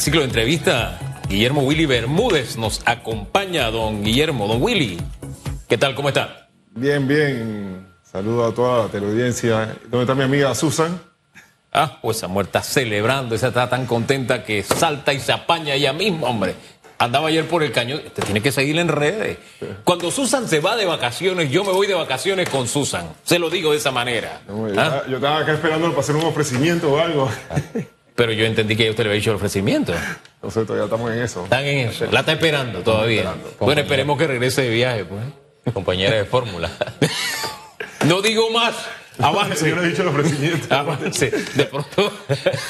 El ciclo de entrevista, Guillermo Willy Bermúdez nos acompaña, don Guillermo, don Willy. ¿Qué tal? ¿Cómo está? Bien, bien. Saludo a toda la teleaudiencia. ¿Dónde está mi amiga Susan? Ah, pues esa muerta celebrando, esa está tan contenta que salta y se apaña ella misma, hombre. Andaba ayer por el cañón, te tiene que seguir en redes. Cuando Susan se va de vacaciones, yo me voy de vacaciones con Susan. Se lo digo de esa manera. No, yo, ¿Ah? estaba, yo estaba acá esperando para hacer un ofrecimiento o algo. Pero yo entendí que ya usted le había dicho el ofrecimiento. No sé, todavía estamos en eso. Están en eso. La está esperando todavía. esperando. Bueno, esperemos que regrese de viaje, pues. Compañera de fórmula. No digo más. Avance. Yo no he dicho el ofrecimiento. Avance. De pronto.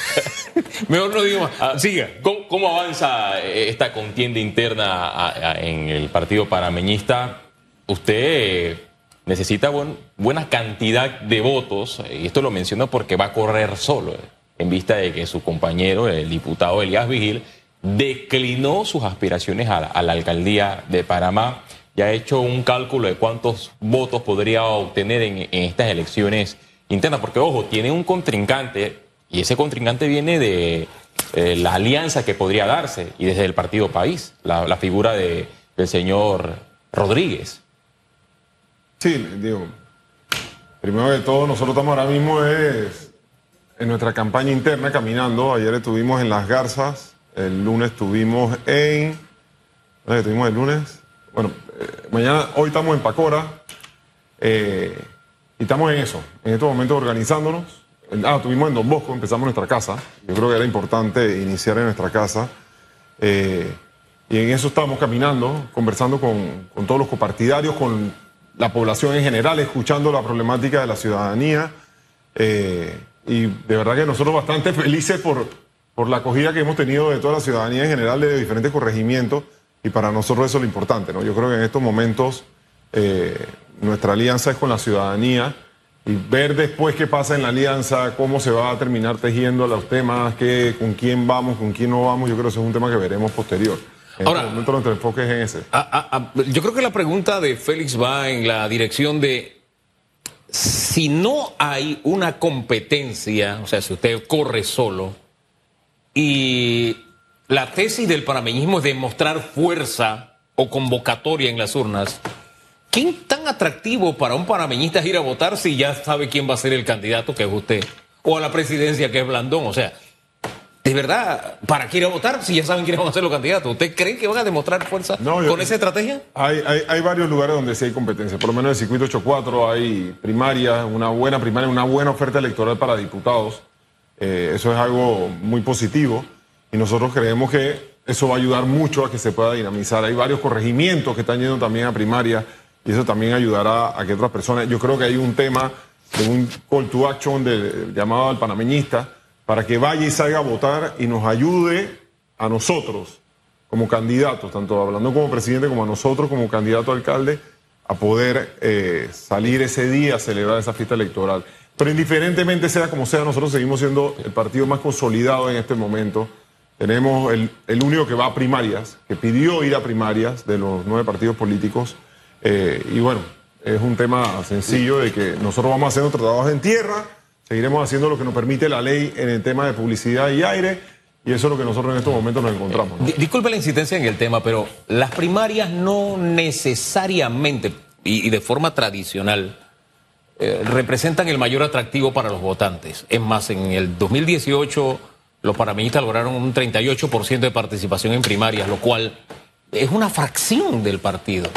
Mejor no digo más. Siga. ¿Cómo, cómo avanza eh, esta contienda interna a- a- en el partido parameñista? Usted eh, necesita buen- buena cantidad de votos, eh, y esto lo menciono porque va a correr solo, eh, en vista de que su compañero, el diputado Elías Vigil, declinó sus aspiraciones a la, alcaldía de Panamá y ha hecho un cálculo de cuántos votos podría obtener en, estas elecciones internas, porque ojo, tiene un contrincante y ese contrincante viene de eh, la alianza que podría darse y desde el partido país, la, figura de- del señor Rodríguez. Sí, digo, primero de todo, nosotros estamos ahora mismo es en nuestra campaña interna caminando. Ayer estuvimos en Las Garzas, el lunes estuvimos en... ¿Dónde estuvimos el lunes? Bueno, eh, mañana, hoy estamos en Pacora eh, y estamos en eso, en estos momentos organizándonos. Ah, estuvimos en Don Bosco, empezamos nuestra casa. Yo creo que era importante iniciar en nuestra casa. Eh, y en eso estamos caminando, conversando con, con todos los copartidarios, con la población en general, escuchando la problemática de la ciudadanía. Y de verdad que nosotros bastante felices por, por la acogida que hemos tenido de toda la ciudadanía en general, de diferentes corregimientos. Y para nosotros eso es lo importante. ¿no? Yo creo que en estos momentos eh, nuestra alianza es con la ciudadanía y ver después qué pasa en la alianza, cómo se va a terminar tejiendo los temas, qué, con quién vamos, con quién no vamos, yo creo que eso es un tema que veremos posterior. En Ahora- este momento nuestro enfoque es en ese. Ah, ah, ah, yo creo que la pregunta de Félix va en la dirección de si no hay una competencia, o sea, si usted corre solo y la tesis del panameñismo es demostrar fuerza o convocatoria en las urnas, ¿quién tan atractivo para un panameñista es ir a votar si ya sabe quién va a ser el candidato que es usted? O a la presidencia que es Blandón, o sea, de verdad, ¿para qué ir a votar si ya saben quiénes van a ser los candidatos? ¿Usted cree que van a demostrar fuerza No, con esa estrategia? Hay, hay, hay varios lugares donde sí hay competencia. Por lo menos en el circuito 84 hay primaria, una buena primaria, una buena oferta electoral para diputados. Eh, eso es algo muy positivo y nosotros creemos que eso va a ayudar mucho a que se pueda dinamizar. Hay varios corregimientos que están yendo también a primaria y eso también ayudará a que otras personas. Yo creo que hay un tema de un call to action de- llamado al panameñista para que vaya y salga a votar y nos ayude a nosotros como candidatos, tanto hablando como presidente como a nosotros como candidato a alcalde, a poder eh, salir ese día a celebrar esa fiesta electoral. Pero indiferentemente sea como sea, nosotros seguimos siendo el partido más consolidado en este momento. Tenemos el, el único que va a primarias, que pidió ir a primarias de los nueve partidos políticos. Eh, y bueno, es un tema sencillo de que nosotros vamos haciendo tratados en tierra, seguiremos haciendo lo que nos permite la ley en el tema de publicidad y aire, y eso es lo que nosotros en estos momentos nos encontramos. ¿no? Di- Disculpe la insistencia en el tema, pero las primarias no necesariamente y, y de forma tradicional eh, representan el mayor atractivo para los votantes. Es más, en el 2018 los panameñistas lograron un 38% de participación en primarias, lo cual es una fracción del partido.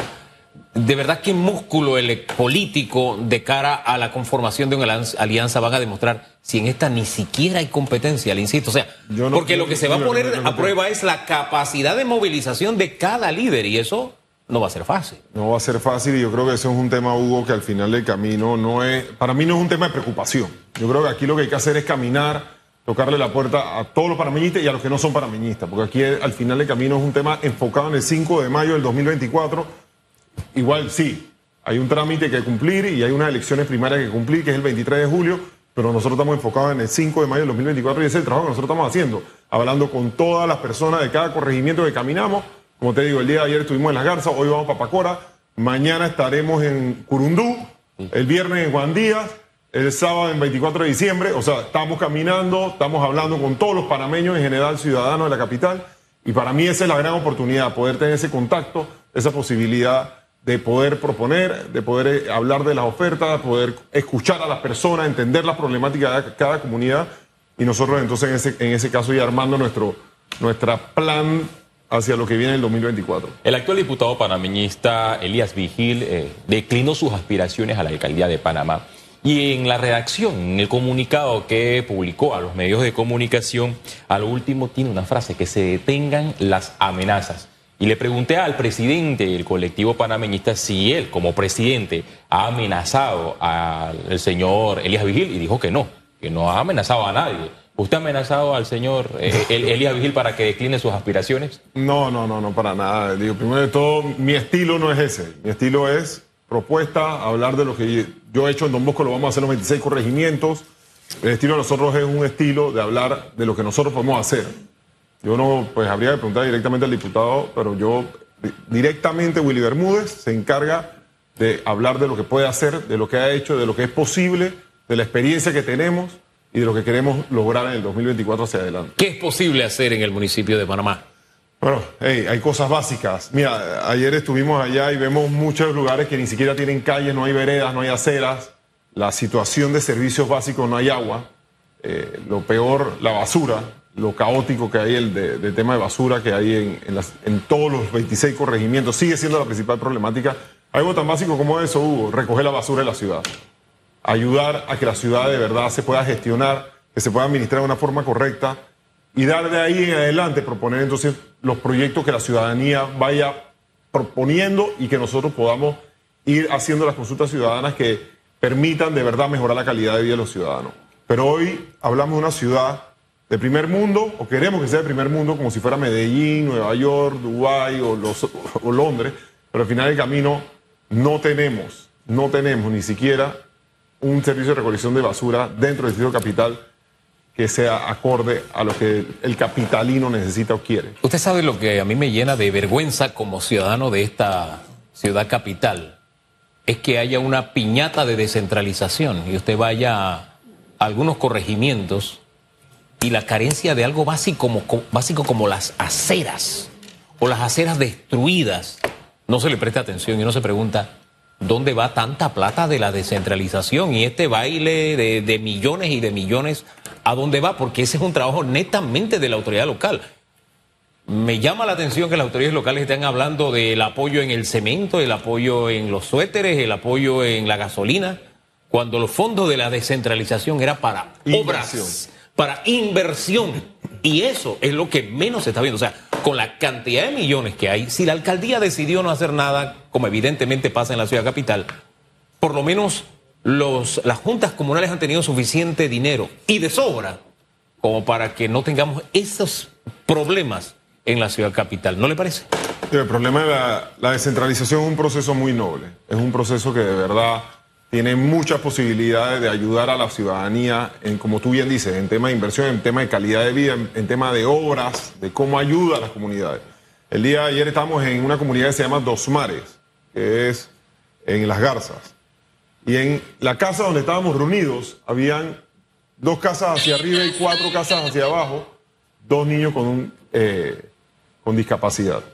¿De verdad qué músculo ele- político de cara a la conformación de una alianza- van a demostrar si en esta ni siquiera hay competencia? Le insisto, o sea, no- porque lo que se va a poner no a prueba es la capacidad de movilización de cada líder y eso no va a ser fácil. No va a ser fácil y yo creo que ese es un tema, Hugo, que al final del camino no es, para mí no es un tema de preocupación. Yo creo que aquí lo que hay que hacer es caminar, tocarle la puerta a todos los panameñistas y a los que no son panameñistas, porque aquí al final del camino es un tema enfocado en el 5 de mayo del 2024. Igual sí, hay un trámite que cumplir y hay unas elecciones primarias que cumplir, que es el 23 de julio, pero nosotros estamos enfocados en el 5 de mayo del 2024 y ese es el trabajo que nosotros estamos haciendo, hablando con todas las personas de cada corregimiento que caminamos. Como te digo, el día de ayer estuvimos en Las Garzas, hoy vamos para Pacora, mañana estaremos en Curundú, el viernes en Juan Díaz, el sábado en 24 de diciembre, o sea, estamos caminando, estamos hablando con todos los panameños en general, ciudadanos de la capital, y para mí esa es la gran oportunidad, poder tener ese contacto, esa posibilidad de poder proponer, de poder eh, hablar de las ofertas, poder escuchar a las personas, entender las problemáticas de cada comunidad y nosotros entonces en ese, caso ya armando nuestro nuestra plan hacia lo que viene en el 2024. El actual diputado panameñista Elías Vigil eh, declinó sus aspiraciones a la alcaldía de Panamá. Y en la redacción, en el comunicado que publicó a los medios de comunicación, a lo último tiene una frase, que se detengan las amenazas. Y le pregunté al presidente del colectivo panameñista si él, como presidente, ha amenazado al señor Elías Vigil y dijo que no, que no ha amenazado a nadie. ¿Usted ha amenazado al señor eh, Elías Vigil para que decline sus aspiraciones? No, no, no, no, para nada. Digo, primero de todo, mi estilo no es ese. Mi estilo es propuesta, hablar de lo que yo he hecho en Don Bosco, lo vamos a hacer en los 26 corregimientos. El estilo de nosotros es un estilo de hablar de lo que nosotros podemos hacer. Yo no, pues habría que preguntar directamente al diputado, pero yo directamente Willy Bermúdez se encarga de hablar de lo que puede hacer, de lo que ha hecho, de lo que es posible, de la experiencia que tenemos y de lo que queremos lograr en el 2024 hacia adelante. ¿Qué es posible hacer en el municipio de Panamá? Bueno, hay cosas básicas. Mira, ayer estuvimos allá y vemos muchos lugares que ni siquiera tienen calles, no hay veredas, no hay aceras. La situación de servicios básicos, no hay agua. Eh, lo peor, la basura, lo caótico que hay el de, tema de basura que hay en, en, todos los 26 corregimientos. Sigue siendo la principal problemática. Algo tan básico como eso, Hugo, recoger la basura de la ciudad ayudar a que la ciudad de verdad se pueda gestionar, que se pueda administrar de una forma correcta y dar de ahí en adelante, proponer entonces los proyectos que la ciudadanía vaya proponiendo y que nosotros podamos ir haciendo las consultas ciudadanas que permitan de verdad mejorar la calidad de vida de los ciudadanos. Pero hoy hablamos de una ciudad de primer mundo, o queremos que sea de primer mundo, como si fuera Medellín, Nueva York, Dubái o, Londres, pero al final del camino no tenemos, no tenemos ni siquiera un servicio de recolección de basura dentro del distrito capital que sea acorde a lo que el capitalino necesita o quiere. Usted sabe lo que a mí me llena de vergüenza como ciudadano de esta ciudad capital, es que haya una piñata de descentralización y usted vaya a algunos corregimientos y la carencia de algo básico como, básico como las aceras o las aceras destruidas, no se le presta atención y no se pregunta, dónde va tanta plata de la descentralización y este baile de, millones y de millones, ¿a dónde va? Porque ese es un trabajo netamente de la autoridad local. Me llama la atención que las autoridades locales estén hablando del apoyo en el cemento, el apoyo en los suéteres, el apoyo en la gasolina, cuando los fondos de la descentralización era para obras, para inversión. Y eso es lo que menos se está viendo. O sea, con la cantidad de millones que hay, si la alcaldía decidió no hacer nada, como evidentemente pasa en la ciudad capital, por lo menos los, las juntas comunales han tenido suficiente dinero y de sobra como para que no tengamos esos problemas en la ciudad capital. ¿No le parece? El problema de la, la descentralización es un proceso muy noble. Es un proceso que de verdad tiene muchas posibilidades de ayudar a la ciudadanía en, como tú bien dices, en tema de inversión, en tema de calidad de vida, en, tema de obras, de cómo ayuda a las comunidades. El día de ayer estamos en una comunidad que se llama Dos Mares, que es en Las Garzas. Y en la casa donde estábamos reunidos, habían dos casas hacia arriba y cuatro casas hacia abajo, dos niños con, eh, con discapacidad.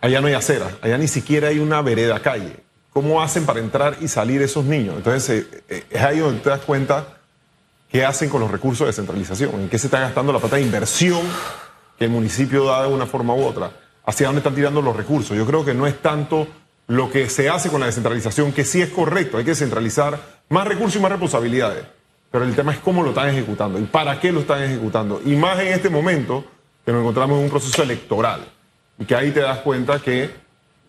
Allá no hay acera, allá ni siquiera hay una vereda calle. ¿Cómo hacen para entrar y salir esos niños? Entonces, eh, eh, es ahí donde te das cuenta qué hacen con los recursos de descentralización, en qué se está gastando la plata de inversión que el municipio da de una forma u otra, hacia dónde están tirando los recursos. Yo creo que no es tanto lo que se hace con la descentralización, que sí es correcto, hay que centralizar más recursos y más responsabilidades, pero el tema es cómo lo están ejecutando y para qué lo están ejecutando. Y más en este momento que nos encontramos en un proceso electoral y que ahí te das cuenta que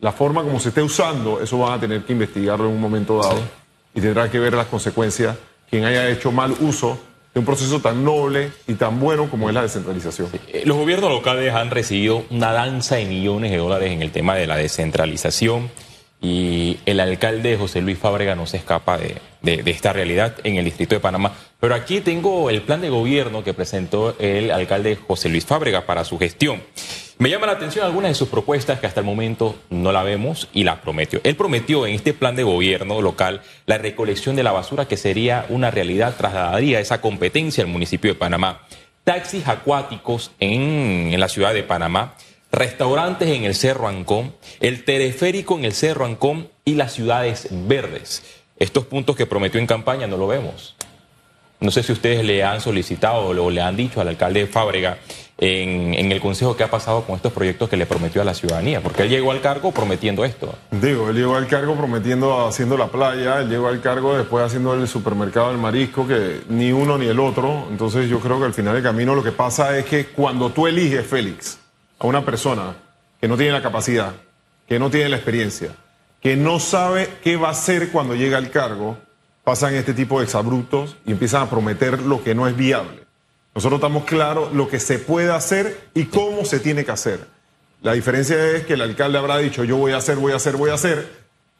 la forma como se esté usando, eso van a tener que investigarlo en un momento dado y tendrá que ver las consecuencias quien haya hecho mal uso de un proceso tan noble y tan bueno como es la descentralización. Eh, los gobiernos locales han recibido una danza de millones de dólares en el tema de la descentralización y el alcalde José Luis Fábrega no se escapa de, de, esta realidad en el distrito de Panamá. Pero aquí tengo el plan de gobierno que presentó el alcalde José Luis Fábrega para su gestión. Me llama la atención algunas de sus propuestas que hasta el momento no la vemos y las prometió. Él prometió en este plan de gobierno local la recolección de la basura que sería una realidad, trasladaría esa competencia al municipio de Panamá. Taxis acuáticos en, en la ciudad de Panamá, restaurantes en el Cerro Ancón, el teleférico en el Cerro Ancón y las ciudades verdes. Estos puntos que prometió en campaña no lo vemos. No sé si ustedes le han solicitado o le han dicho al alcalde Fábrega en, el consejo qué ha pasado con estos proyectos que le prometió a la ciudadanía, porque él llegó al cargo prometiendo esto. Digo, él llegó al cargo prometiendo haciendo la playa, él llegó al cargo después haciendo el supermercado del marisco, que ni uno ni el otro. Entonces yo creo que al final del camino lo que pasa es que cuando tú eliges, Félix, a una persona que no tiene la capacidad, que no tiene la experiencia, que no sabe qué va a hacer cuando llega al cargo, pasan este tipo de exabruptos y empiezan a prometer lo que no es viable. Nosotros estamos claros lo que se puede hacer y cómo se tiene que hacer. La diferencia es que el alcalde habrá dicho yo voy a hacer, voy a hacer, voy a hacer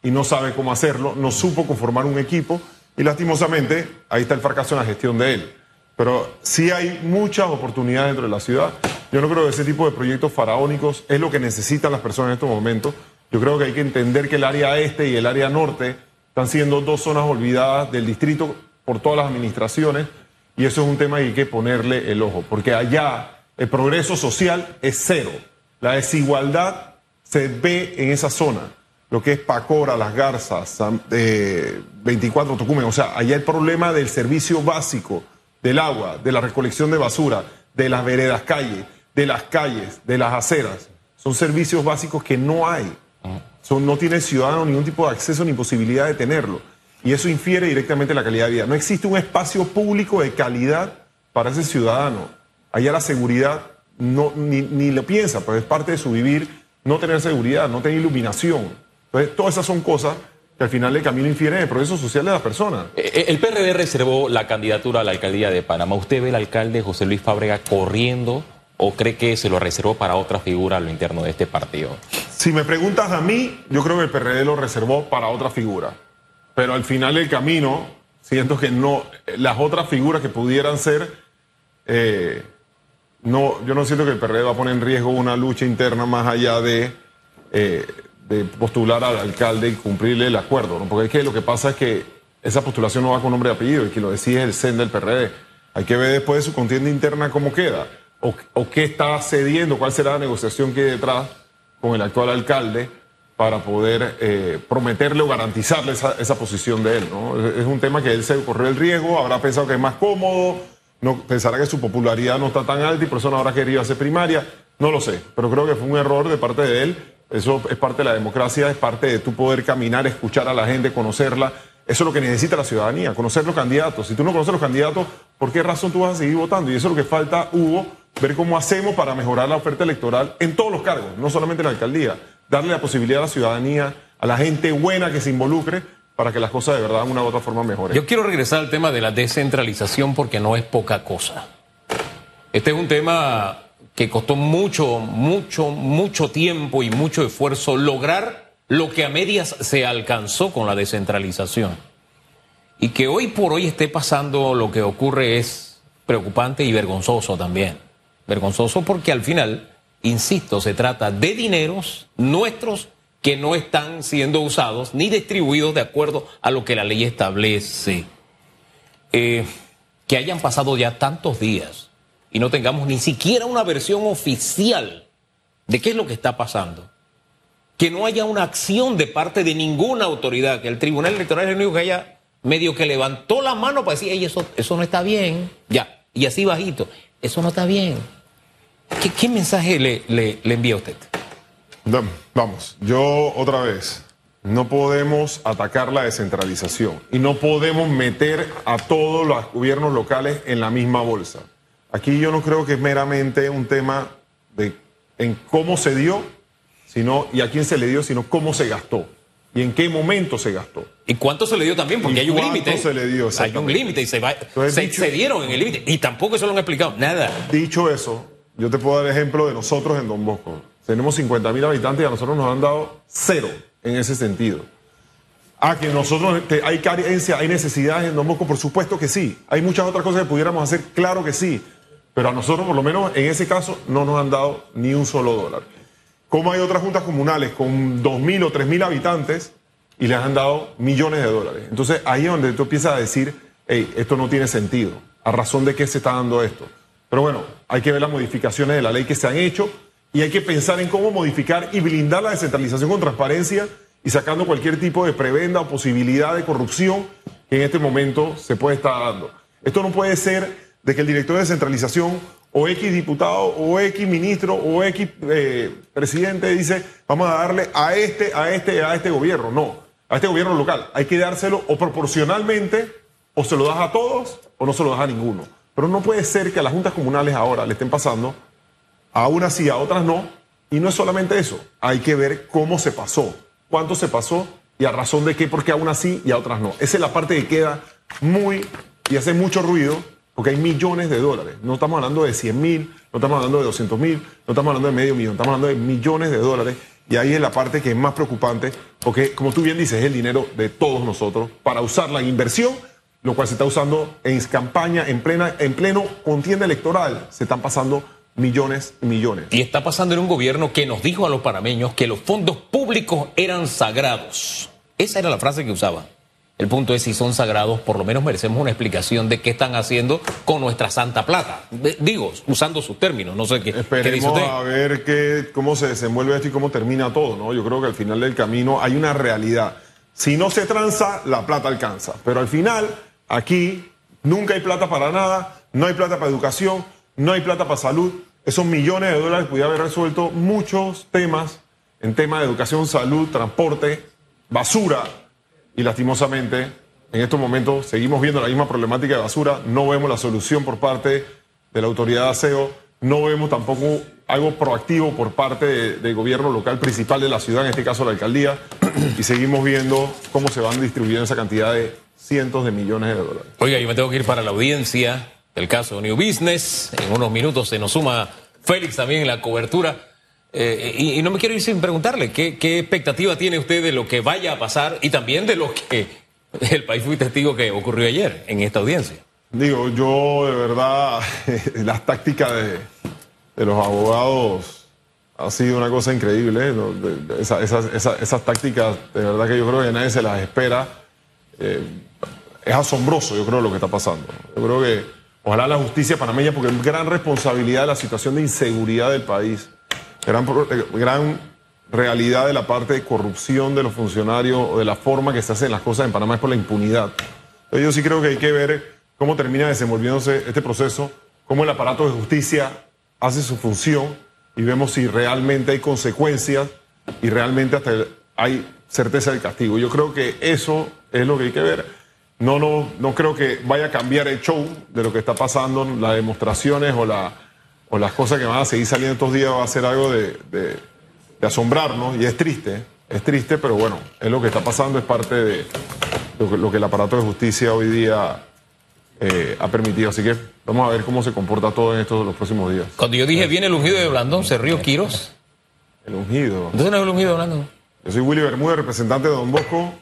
y no sabe cómo hacerlo, no supo conformar un equipo y lastimosamente ahí está el fracaso en la gestión de él. Pero sí hay muchas oportunidades dentro de la ciudad. Yo no creo que ese tipo de proyectos faraónicos es lo que necesitan las personas en estos momentos. Yo creo que hay que entender que el área este y el área norte están siendo dos zonas olvidadas del distrito por todas las administraciones y eso es un tema que hay que ponerle el ojo, porque allá el progreso social es cero. La desigualdad se ve en esa zona, lo que es Pacora, Las Garzas, 24 Tocumen. O sea, allá el problema del servicio básico, del agua, de la recolección de basura, de las veredas calles, de las calles, de las aceras, son servicios básicos que no hay. Son, no tiene el ciudadano ningún tipo de acceso ni posibilidad de tenerlo. Y eso infiere directamente en la calidad de vida. No existe un espacio público de calidad para ese ciudadano. Allá la seguridad no, ni, ni lo piensa, pero es parte de su vivir no tener seguridad, no tener iluminación. Entonces, todas esas son cosas que al final el camino infiere el progreso social de las personas. Eh, eh, el PRD reservó la candidatura a la alcaldía de Panamá. ¿Usted ve al alcalde José Luis Fábrega corriendo o cree que se lo reservó para otra figura a lo interno de este partido? Si me preguntas a mí, yo creo que el PRD lo reservó para otra figura. Pero al final del camino, siento que no, las otras figuras que pudieran ser, eh, no, yo no siento que el PRD va a poner en riesgo una lucha interna más allá de, eh, postular al alcalde y cumplirle el acuerdo, porque que lo que pasa es que esa postulación no va con nombre y apellido, y quien lo decide el CEN del PRD. Hay que ver después de su contienda interna cómo queda, o, o qué está cediendo, cuál será la negociación que hay detrás con el actual alcalde para poder eh, prometerle o garantizarle esa, esa, posición de él. ¿no? Es un tema que él se corrió el riesgo, habrá pensado que es más cómodo, no, pensará que su popularidad no está tan alta y por eso no habrá querido hacer primaria. No lo sé, pero creo que fue un error de parte de él. Eso es parte de la democracia, es parte de tu poder caminar, escuchar a la gente, conocerla. Eso es lo que necesita la ciudadanía, conocer los candidatos. Si tú no conoces los candidatos, ¿por qué razón tú vas a seguir votando? Y eso es lo que falta, Hugo, ver cómo hacemos para mejorar la oferta electoral en todos los cargos, no solamente en la alcaldía. Darle la posibilidad a la ciudadanía, a la gente buena que se involucre, para que las cosas de verdad de una u otra forma mejoren. Yo quiero regresar al tema de la descentralización porque no es poca cosa. Este es un tema que costó mucho, mucho, mucho tiempo y mucho esfuerzo lograr lo que a medias se alcanzó con la descentralización. Y que hoy por hoy esté pasando lo que ocurre es preocupante y vergonzoso también. Vergonzoso porque al final, insisto, se trata de dineros nuestros que no están siendo usados ni distribuidos de acuerdo a lo que la ley establece. Eh, que hayan pasado ya tantos días y no tengamos ni siquiera una versión oficial de qué es lo que está pasando. Que no haya una acción de parte de ninguna autoridad, que el Tribunal Electoral es el único que haya medio que levantó la mano para decir, eso, eso no está bien, ya, y así bajito, eso no está bien. ¿Qué, qué mensaje le, le, le envía usted? Vamos, yo otra vez, no podemos atacar la descentralización y no podemos meter a todos los gobiernos locales en la misma bolsa. Aquí yo no creo que es meramente un tema de en cómo se dio, sino y a quién se le dio, sino cómo se gastó y en qué momento se gastó. ¿Y cuánto se le dio también? Porque hay un límite. se le dio? Hay un límite y se, va, Entonces, se dicho, excedieron en el límite. Y tampoco eso lo han explicado. Nada. Dicho eso, yo te puedo dar ejemplo de nosotros en Don Bosco. Tenemos 50 mil habitantes y a nosotros nos han dado cero en ese sentido. Ah, que nosotros que hay carencia, hay necesidades en Don Bosco, por supuesto que sí. Hay muchas otras cosas que pudiéramos hacer, claro que sí. Pero a nosotros, por lo menos en ese caso, no nos han dado ni un solo dólar. Como hay otras juntas comunales con 2.000 o 3.000 habitantes y les han dado millones de dólares? Entonces ahí es donde tú empiezas a decir, hey, esto no tiene sentido. ¿A razón de qué se está dando esto? Pero bueno, hay que ver las modificaciones de la ley que se han hecho y hay que pensar en cómo modificar y blindar la descentralización con transparencia y sacando cualquier tipo de prebenda o posibilidad de corrupción que en este momento se puede estar dando. Esto no puede ser de que el director de descentralización o X diputado o X ministro o X eh, presidente dice vamos a darle a este, a este, a este gobierno. No, a este gobierno local. Hay que dárselo o proporcionalmente o se lo das a todos o no se lo das a ninguno. Pero no puede ser que a las juntas comunales ahora le estén pasando a unas sí, a otras no. Y no es solamente eso, hay que ver cómo se pasó, cuánto se pasó y a razón de qué, porque a unas sí y a otras no. Esa es la parte que queda muy y hace mucho ruido porque hay millones de dólares. No estamos hablando de 100 mil, no estamos hablando de 200 mil, no estamos hablando de medio millón, estamos hablando de millones de dólares. Y ahí es la parte que es más preocupante, porque como tú bien dices, es el dinero de todos nosotros para usarla en inversión, lo cual se está usando en campaña, en, plena, en pleno contienda electoral. Se están pasando millones y millones. Y está pasando en un gobierno que nos dijo a los panameños que los fondos públicos eran sagrados. Esa era la frase que usaba. El punto es si son sagrados, por lo menos merecemos una explicación de qué están haciendo con nuestra santa plata. Digo, usando sus términos, no sé qué, Esperemos a ver qué, cómo se desenvuelve esto y cómo termina todo, ¿no? Yo creo que al final del camino hay una realidad. Si no se tranza, la plata alcanza. Pero al final, aquí nunca hay plata para nada, no hay plata para educación, no hay plata para salud. Esos millones de dólares pudieran haber resuelto muchos temas en tema de educación, salud, transporte, basura. Y lastimosamente, en estos momentos seguimos viendo la misma problemática de basura. No vemos la solución por parte de la autoridad de aseo. No vemos tampoco algo proactivo por parte del gobierno local principal de la ciudad, en este caso la alcaldía. Y seguimos viendo cómo se van distribuyendo esa cantidad de cientos de millones de dólares. Oiga, yo me tengo que ir para la audiencia el caso de New Business. En unos minutos se nos suma Félix también en la cobertura. Eh, y, no me quiero ir sin preguntarle, ¿qué, expectativa tiene usted de lo que vaya a pasar y también de lo que el país fue testigo que ocurrió ayer en esta audiencia? Digo, yo de verdad, las tácticas de, los abogados ha sido una cosa increíble. esas tácticas, de verdad que yo creo que nadie se las espera. Eh, es asombroso, yo creo, lo que está pasando. Yo creo que Ojalá la justicia panameña, porque es gran responsabilidad de la situación de inseguridad del país, gran, gran realidad de la parte de corrupción de los funcionarios o de la forma que se hacen las cosas en Panamá es por la impunidad. Yo sí creo que hay que ver cómo termina desenvolviéndose este proceso, cómo el aparato de justicia hace su función y vemos si realmente hay consecuencias y realmente hasta hay certeza del castigo. Yo creo que eso es lo que hay que ver. No, no, no creo que vaya a cambiar el show de lo que está pasando, las demostraciones o, la, o las cosas que van a seguir saliendo estos días va a ser algo de, asombrarnos y es triste, es triste, pero bueno, es lo que está pasando, es parte de lo que, el aparato de justicia hoy día eh, ha permitido. Así que vamos a ver cómo se comporta todo en estos los próximos días. Cuando yo dije viene el ungido de Blandón, ¿se río Quiros? El ungido. ¿Entonces no es el ungido de Blandón? Yo soy Willy Bermúdez, representante de Don Bosco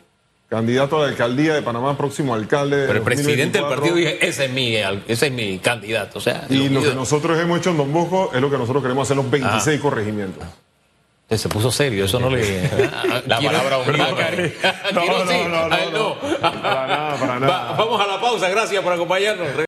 candidato a la alcaldía de Panamá, próximo alcalde. Pero el presidente del partido dice, ese es mi, ese es mi candidato. O sea, y lo que nosotros hemos hecho en Don Bosco es lo que nosotros queremos hacer los 26 ah. corregimientos. Se puso serio, eso no le. la palabra unida. No, no, no, no, no, Para nada, para nada. vamos a la pausa, gracias por acompañarnos.